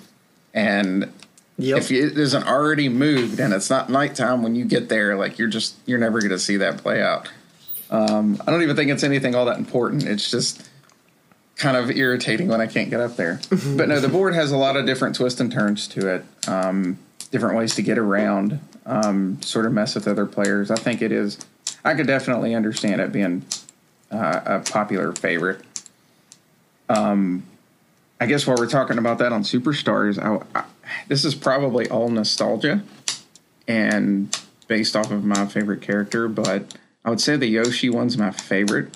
and yep. if it isn't already moved and it's not nighttime when you get there, like you're just you're never going to see that play out. Um, I don't even think it's anything all that important. It's just kind of irritating when I can't get up there. but no, the board has a lot of different twists and turns to it, um, different ways to get around, um, sort of mess with other players. I think it is. I could definitely understand it being uh, a popular favorite. Um, I guess while we're talking about that on Superstars, I, I, this is probably all nostalgia and based off of my favorite character, but I would say the Yoshi one's my favorite.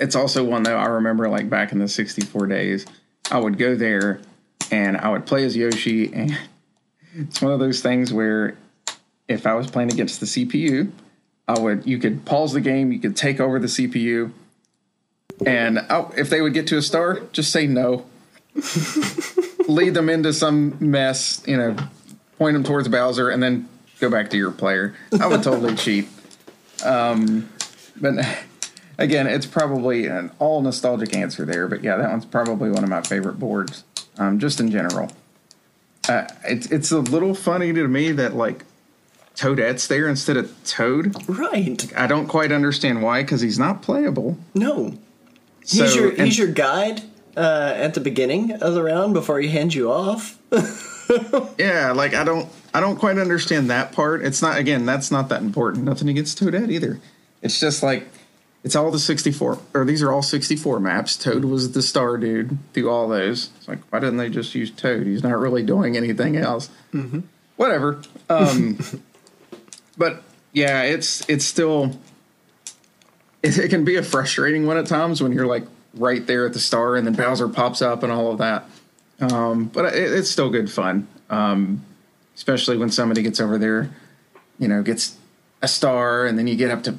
It's also one that I remember like back in the 64 days. I would go there and I would play as Yoshi, and it's one of those things where if I was playing against the CPU, I would you could pause the game, you could take over the CPU, and oh, if they would get to a star, just say no. Lead them into some mess, you know, point them towards Bowser, and then go back to your player. I would totally cheat. Um, but again, it's probably an all nostalgic answer there. But yeah, that one's probably one of my favorite boards, um, just in general. Uh, it's it's a little funny to me that like Toadette's there instead of Toad. right. I don't quite understand why because he's not playable. No. So, he's your he's your guide uh, at the beginning of the round before he hands you off. yeah, like I don't I don't quite understand that part. It's not again, that's not that important. Nothing against Toadette either. It's just like it's all the 64 or these are all 64 maps. Toad was the star dude through all those. It's like why didn't they just use Toad? He's not really doing anything else. Mm-hmm. Whatever. Um, but yeah, it's it's still it, it can be a frustrating one at times when you're like right there at the star and then Bowser pops up and all of that. Um, but it, it's still good fun, um, especially when somebody gets over there, you know, gets a star and then you get up to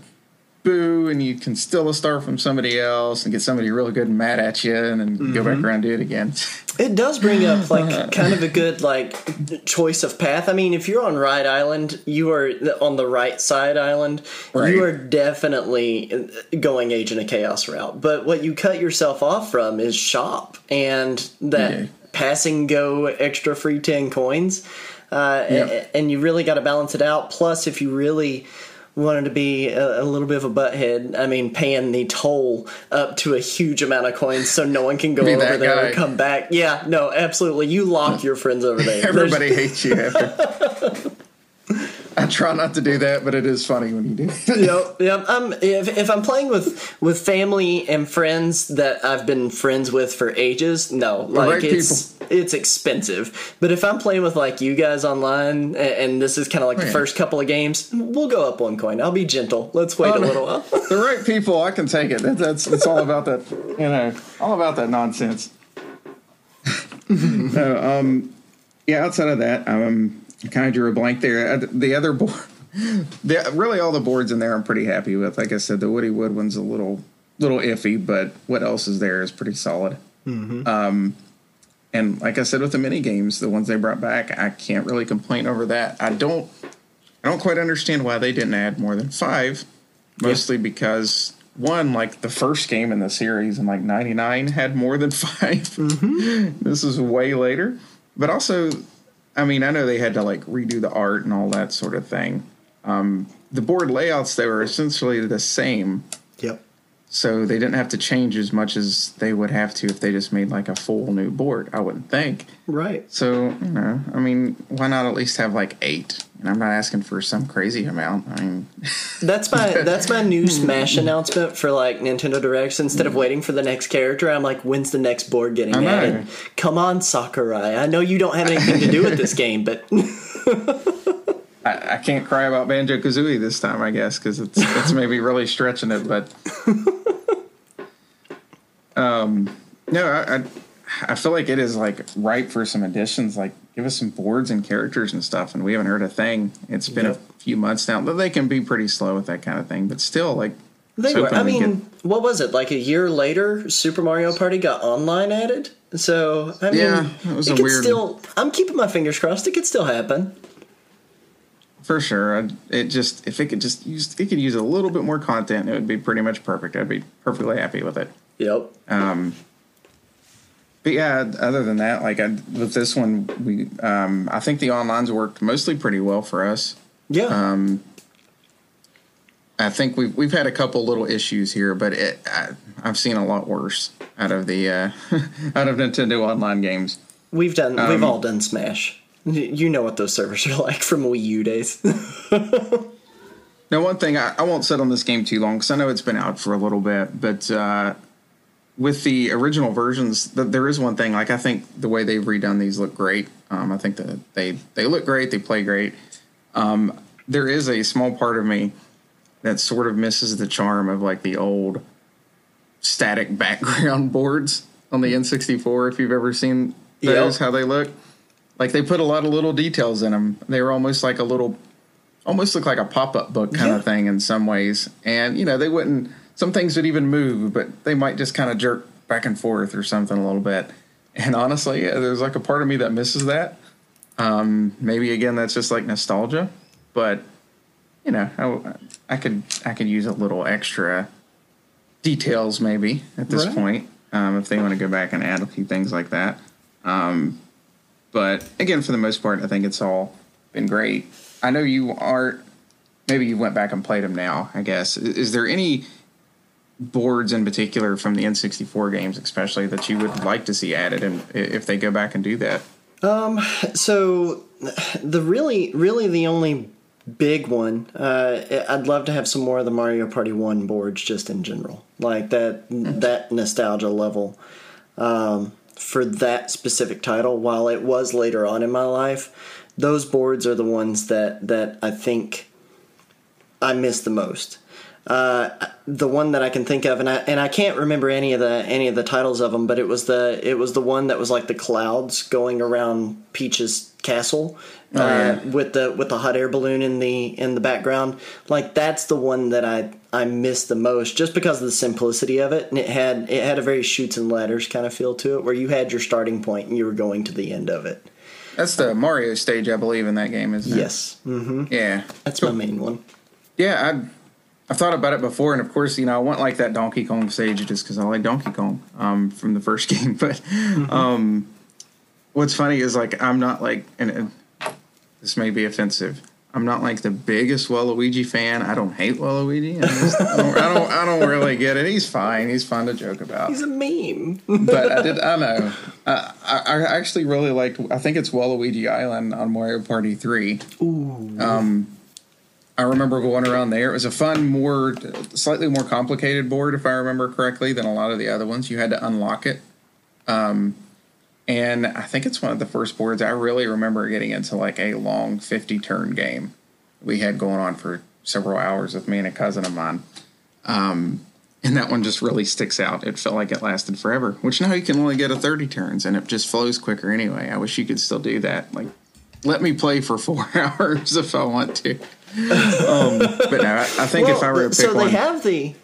boo and you can steal a star from somebody else and get somebody really good and mad at you and then mm-hmm. go back mm-hmm. around and do it again. It does bring up like kind of a good like choice of path. I mean, if you're on Right Island, you are on the right side island. Right. You are definitely going Agent of Chaos route. But what you cut yourself off from is shop and that yeah. passing go extra free ten coins. Uh, yep. and you really got to balance it out. Plus, if you really wanted to be a, a, little bit of a butthead. I mean, paying the toll up to a huge amount of coins so no one can go over there guy. and come back. Yeah, no, absolutely. You lock your friends over there. Everybody hates you after. I try not to do that, but it is funny when you do. yep, yep. Um, if if I'm playing with with family and friends that I've been friends with for ages, no, like it's people. it's expensive. But if I'm playing with like you guys online, and, and this is kind of like oh, the first couple of games, we'll go up one coin. I'll be gentle. Let's wait oh, a little while. the right people, I can take it. That's it's all about that. You know, all about that nonsense. no, um, yeah. Outside of that, um kind of drew a blank there. The other board, the, really all the boards in there I'm pretty happy with. Like I said, the Woody Wood one's a little little iffy, but what else is there is pretty solid. Mm-hmm. Um, and like I said with the mini games, the ones they brought back, I can't really complain over that. I don't, I don't quite understand why they didn't add more than five. Mostly yeah. because one, like the first game in the series in like '99 had more than 5 mm-hmm. this is way later, but also I mean, I know they had to like redo the art and all that sort of thing. Um, the board layouts they were essentially the same. Yep. So they didn't have to change as much as they would have to if they just made like a full new board. I wouldn't think. Right. So you know, I mean, why not at least have like eight? And I'm not asking for some crazy amount. I mean, that's my that's my new Smash announcement for like Nintendo Directs. Instead of waiting for the next character, I'm like, when's the next board getting added? Come on, Sakurai. I know you don't have anything to do with this game, but. I, I, can't cry about Banjo Kazooie this time, I guess, because it's it's maybe really stretching it. But um, no, I, I, I feel like it is like ripe for some additions. Like, give us some boards and characters and stuff, and we haven't heard a thing. It's been yep. a few months now, but they can be pretty slow with that kind of thing. But still, like they were. I mean, get... what was it? Like a year later, Super Mario Party got online added. So I mean, yeah, it was it a weird. Still, I'm keeping my fingers crossed. It could still happen for sure. I'd, it just if it could just use it could use a little bit more content, it would be pretty much perfect. I'd be perfectly happy with it. Yep. Um, but yeah, other than that, like I, with this one, we um, I think the online's worked mostly pretty well for us. Yeah. Um, I think we've we've had a couple little issues here, but it, I, have seen a lot worse out of the uh, out of Nintendo online games. We've done we've um, all done Smash. You know what those servers are like from Wii U days. now, one thing I, I, won't sit on this game too long because I know it's been out for a little bit, but uh, with the original versions, the, there is one thing. Like I think the way they've redone these look great. Um, I think that they they look great. They play great. Um, there is a small part of me that sort of misses the charm of like the old static background boards on the N64. If you've ever seen those, yep. how they look like they put a lot of little details in them. They were almost like a little, almost look like a pop up book kind yeah. of thing in some ways. And you know, they wouldn't. Some things would even move, but they might just kind of jerk back and forth or something a little bit. And honestly, there's like a part of me that misses that. Um, maybe again, that's just like nostalgia, but you know, I, I could I could use a little extra details maybe at this right. point um, if they want to go back and add a few things like that. Um, but again, for the most part, I think it's all been great. I know you are. Maybe you went back and played them now. I guess. Is, is there any boards in particular from the N64 games, especially that you would like to see added, and if they go back and do that? So the really, really the only big one. Uh, I'd love to have some more of the Mario Party One boards, just in general, like that that nostalgia level um, for that specific title. While it was later on in my life, those boards are the ones that that I think I miss the most. Uh, the one that I can think of, and I and I can't remember any of the any of the titles of them, but it was the it was the one that was like the clouds going around Peach's castle uh, yeah. with the with the hot air balloon in the in the background. Like that's the one that I I miss the most, just because of the simplicity of it, and it had it had a very shoots and ladders kind of feel to it, where you had your starting point and you were going to the end of it. That's the Mario stage, I believe, in that game, isn't it? Yes, hmm Yeah. that's my main one. Yeah, I I've thought about it before, and of course, you know, I want like that Donkey Kong stage just because I like Donkey Kong um, from the first game. But um, what's funny is like I'm not like, and, and this may be offensive. I'm not like the biggest Waluigi fan. I don't hate Waluigi. I, just, I, don't, I don't. I don't really get it. He's fine. He's fun to joke about. He's a meme. but I did. I know. I, I, I actually really liked. I think it's Waluigi Island on Mario Party Three. Ooh. Um, I remember going around there. It was a fun, more slightly more complicated board, if I remember correctly, than a lot of the other ones. You had to unlock it. Um, and I think it's one of the first boards I really remember getting into like a long 50 turn game we had going on for several hours with me and a cousin of mine. Um, and that one just really sticks out. It felt like it lasted forever, which now you can only get a 30 turns and it just flows quicker anyway. I wish you could still do that. Like, let me play for four hours if I want to. Um, but no, I, I think if I were to pick so one, they have the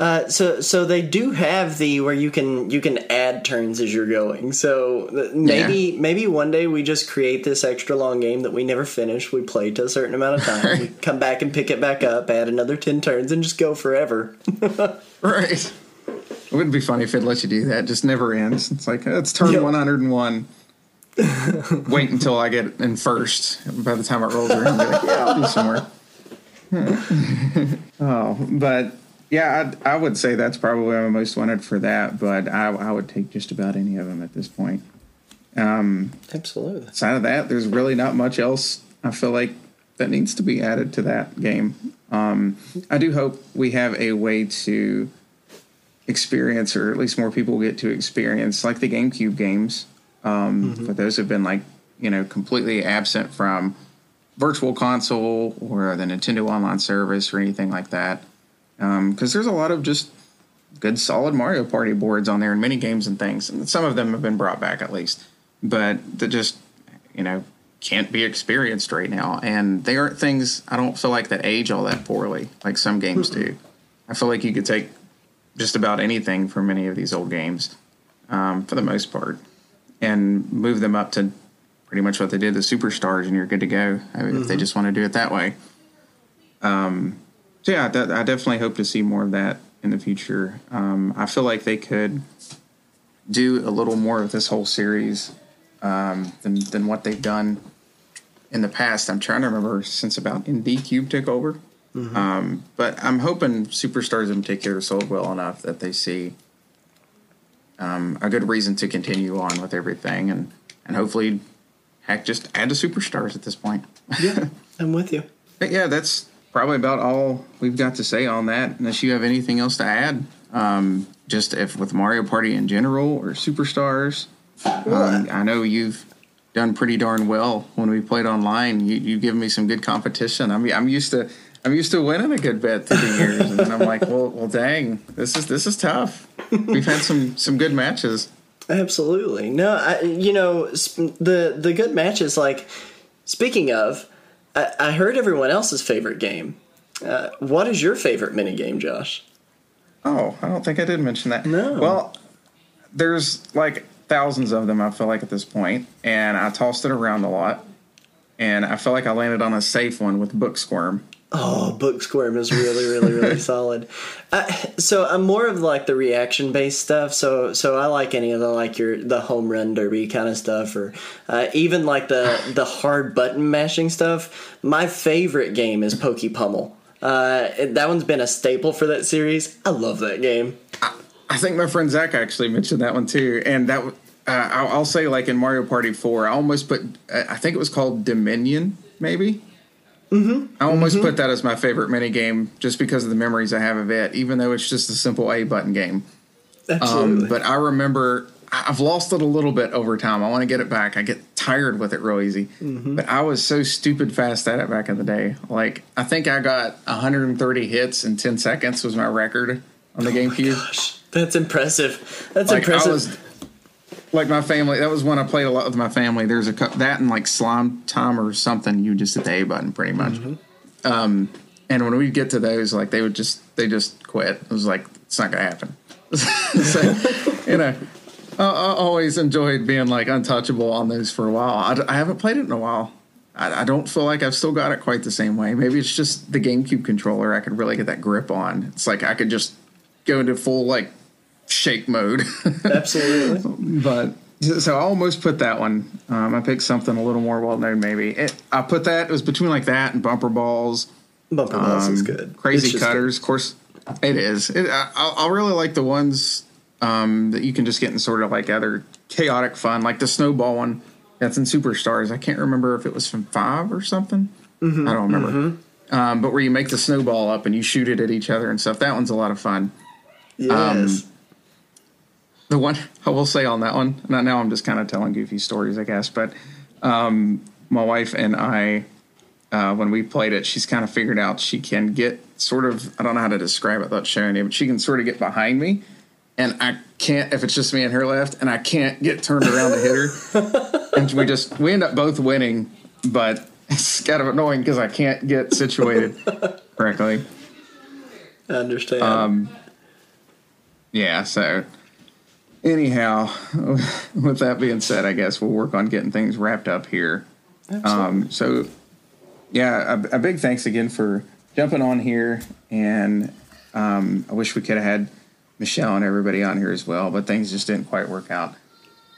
uh, so so they do have the where you can you can add turns as you're going. So th- maybe maybe one day we just create this extra long game that we never finish. We play to a certain amount of time. we come back and pick it back up, add another ten turns, and just go forever. right? It wouldn't be funny if it let you do that. It just never ends. It's like it's turn Yep. 101. Wait until I get in first. By the time it rolls around, be like, yeah, I'll be somewhere. oh, but yeah, I, I would say that's probably my most wanted for that. But I, I would take just about any of them at this point. Um, Absolutely. Aside of that, there's really not much else I feel like that needs to be added to that game. Um, I do hope we have a way to experience, or at least more people get to experience, like the GameCube games. Um, But those have been like you know completely absent from Virtual Console or the Nintendo Online Service or anything like that. Because there's a lot of just good solid Mario Party boards on there and mini games and things, and some of them have been brought back at least, but that just you know can't be experienced right now, and they aren't things I don't feel like that age all that poorly like some games do. I feel like you could take just about anything from many of these old games, um, for the most part, and move them up to pretty much what they did the superstars, and you're good to go. I mean, if they just want to do it that way. Um, so yeah, that, I definitely hope to see more of that in the future. Um, I feel like they could do a little more of this whole series um, than than what they've done in the past. I'm trying to remember since about NDcube took over, um, but I'm hoping Superstars in particular sold well enough that they see um, a good reason to continue on with everything, and and hopefully, heck, just add to Superstars at this point. Yeah, I'm with you. But yeah, that's probably about all we've got to say on that. Unless you have anything else to add, um, just if with Mario Party in general or Superstars. Um, I know you've done pretty darn well when we played online. You you give me some good competition. I'm I'm used to I'm used to winning a good bit through the years, and I'm like, well, well, dang, this is this is tough. We've had some some good matches. Absolutely. No, I, you know sp- the the good matches. Like speaking of, I, I heard everyone else's favorite game. Uh, what is your favorite mini game, Josh? Oh, I don't think I did mention that. No. Well, there's like thousands of them, I feel like, at this point, and I tossed it around a lot. And I feel like I landed on a safe one with Book Squirm. Oh, Book Squirm is really, really, really solid. Uh, so I'm more of like the reaction based stuff. So so I like any of the like your the home run derby kind of stuff, or uh, even like the the hard button mashing stuff. My favorite game is Pokey Pummel. Uh, that one's been a staple for that series. I love that game. I think my friend Zach actually mentioned that one too, and that uh, I'll, I'll say like in Mario Party Four, I almost put. I think it was called Dominion, maybe. Mm-hmm. I almost Mm-hmm. put that as my favorite mini game just because of the memories I have of it, even though it's just a simple A button game. Absolutely. Um, but I remember I've lost it a little bit over time. I want to get it back. I get tired with it real easy. Mm-hmm. But I was so stupid fast at it back in the day. Like I think I got 130 hits in 10 seconds was my record on the GameCube. Gosh, that's impressive. That's like impressive. Like my family. That was when I played a lot with my family. There's a that and like slime time or something. You just hit the A button pretty much. Um, and when we get to those, like they would just they just quit. It was like it's not gonna happen. so, you know, I, I always enjoyed being like untouchable on those for a while. I, d- I haven't played it in a while. I, I don't feel like I've still got it quite the same way. Maybe it's just the GameCube controller. I could really get that grip on. It's like I could just go into full like shake mode. Absolutely. but so I almost put that one. Um, I picked something a little more well known. Maybe it, I put that. It was between like that and bumper balls. Bumper Balls is um, good. Crazy cutters, of course. It is. It, I, I really like the ones um, that you can just get in sort of like other chaotic fun, like the snowball one that's in Superstars. I can't remember if it was from five or something. Mm-hmm, I don't remember. Um, but where you make the snowball up and you shoot it at each other and stuff. That one's a lot of fun. Yes. The one I will say on that one, now, now I'm just kind of telling goofy stories, I guess, but um, my wife and I, uh, when we played it, she's kind of figured out she can get sort of, I don't know how to describe it without showing you, but she can sort of get behind me. And I can't, if it's just me and her left, and I can't get turned around to hit her. and we just, we end up both winning, but it's kind of annoying because I can't get situated correctly. I understand. um, Yeah, so anyhow, with that being said, I guess we'll work on getting things wrapped up here. Um, so, yeah, a, a big thanks again for jumping on here, and um, I wish we could have had Michelle and everybody on here as well, but things just didn't quite work out.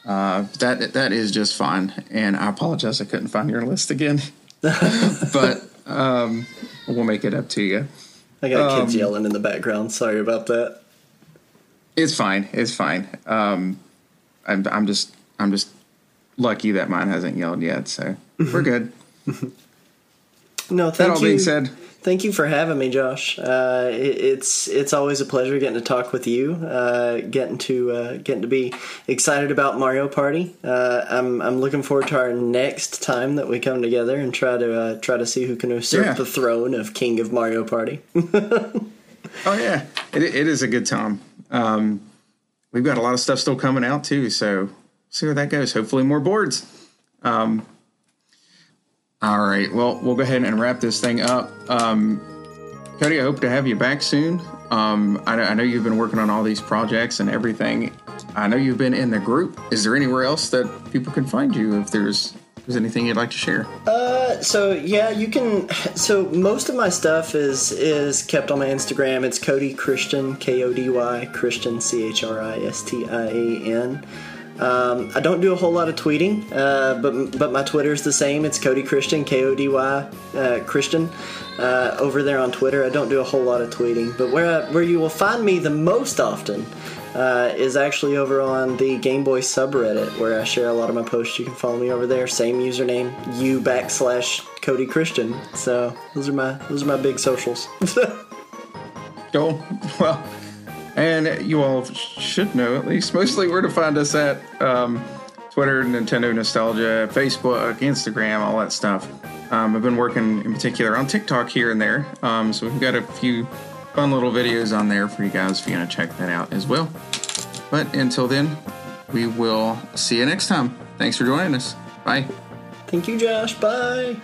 Uh, that that is just fine, and I apologize I couldn't find your list again, but um, we'll make it up to you. I got kids um, yelling in the background. Sorry about that. It's fine. It's fine. Um, I'm, I'm just I'm just lucky that mine hasn't yelled yet, so we're good. No, That thank all you. being said, Thank you for having me, Josh. Uh, it, it's it's always a pleasure getting to talk with you. Uh, getting to uh, getting to be excited about Mario Party. Uh, I'm I'm looking forward to our next time that we come together and try to uh, try to see who can usurp Yeah. the throne of King of Mario Party. oh yeah, it, it is a good time. Um, we've got a lot of stuff still coming out too, so see where that goes. Hopefully, more boards. Um, all right, well, we'll go ahead and wrap this thing up. Um, Kody, I hope to have you back soon. Um, I, know, I know you've been working on all these projects and everything. I know you've been in the group. Is there anywhere else that people can find you if there's if there's anything you'd like to share? So yeah, you can. So most of my stuff is is kept on my Instagram. It's Kody Christian, K O D Y Christian, C H R I S T I A N. Um, I don't do a whole lot of tweeting, uh, but but my Twitter is the same. It's Kody Christian, K O D Y uh, Christian. Uh, over there on Twitter, I don't do a whole lot of tweeting, but where I, where you will find me the most often uh, is actually over on the Game Boy subreddit, where I share a lot of my posts. You can follow me over there. Same username, u backslash Kody Christian. So those are my those are my big socials. Cool. Well, and you all should know at least mostly where to find us at um, Twitter, Nintendo Nostalgia, Facebook, Instagram, all that stuff. Um, I've been working in particular on TikTok here and there, um, so we've got a few fun little videos on there for you guys if you want to check that out as well. But until then, we will see you next time. Thanks for joining us. Bye. Thank you, Josh. Bye.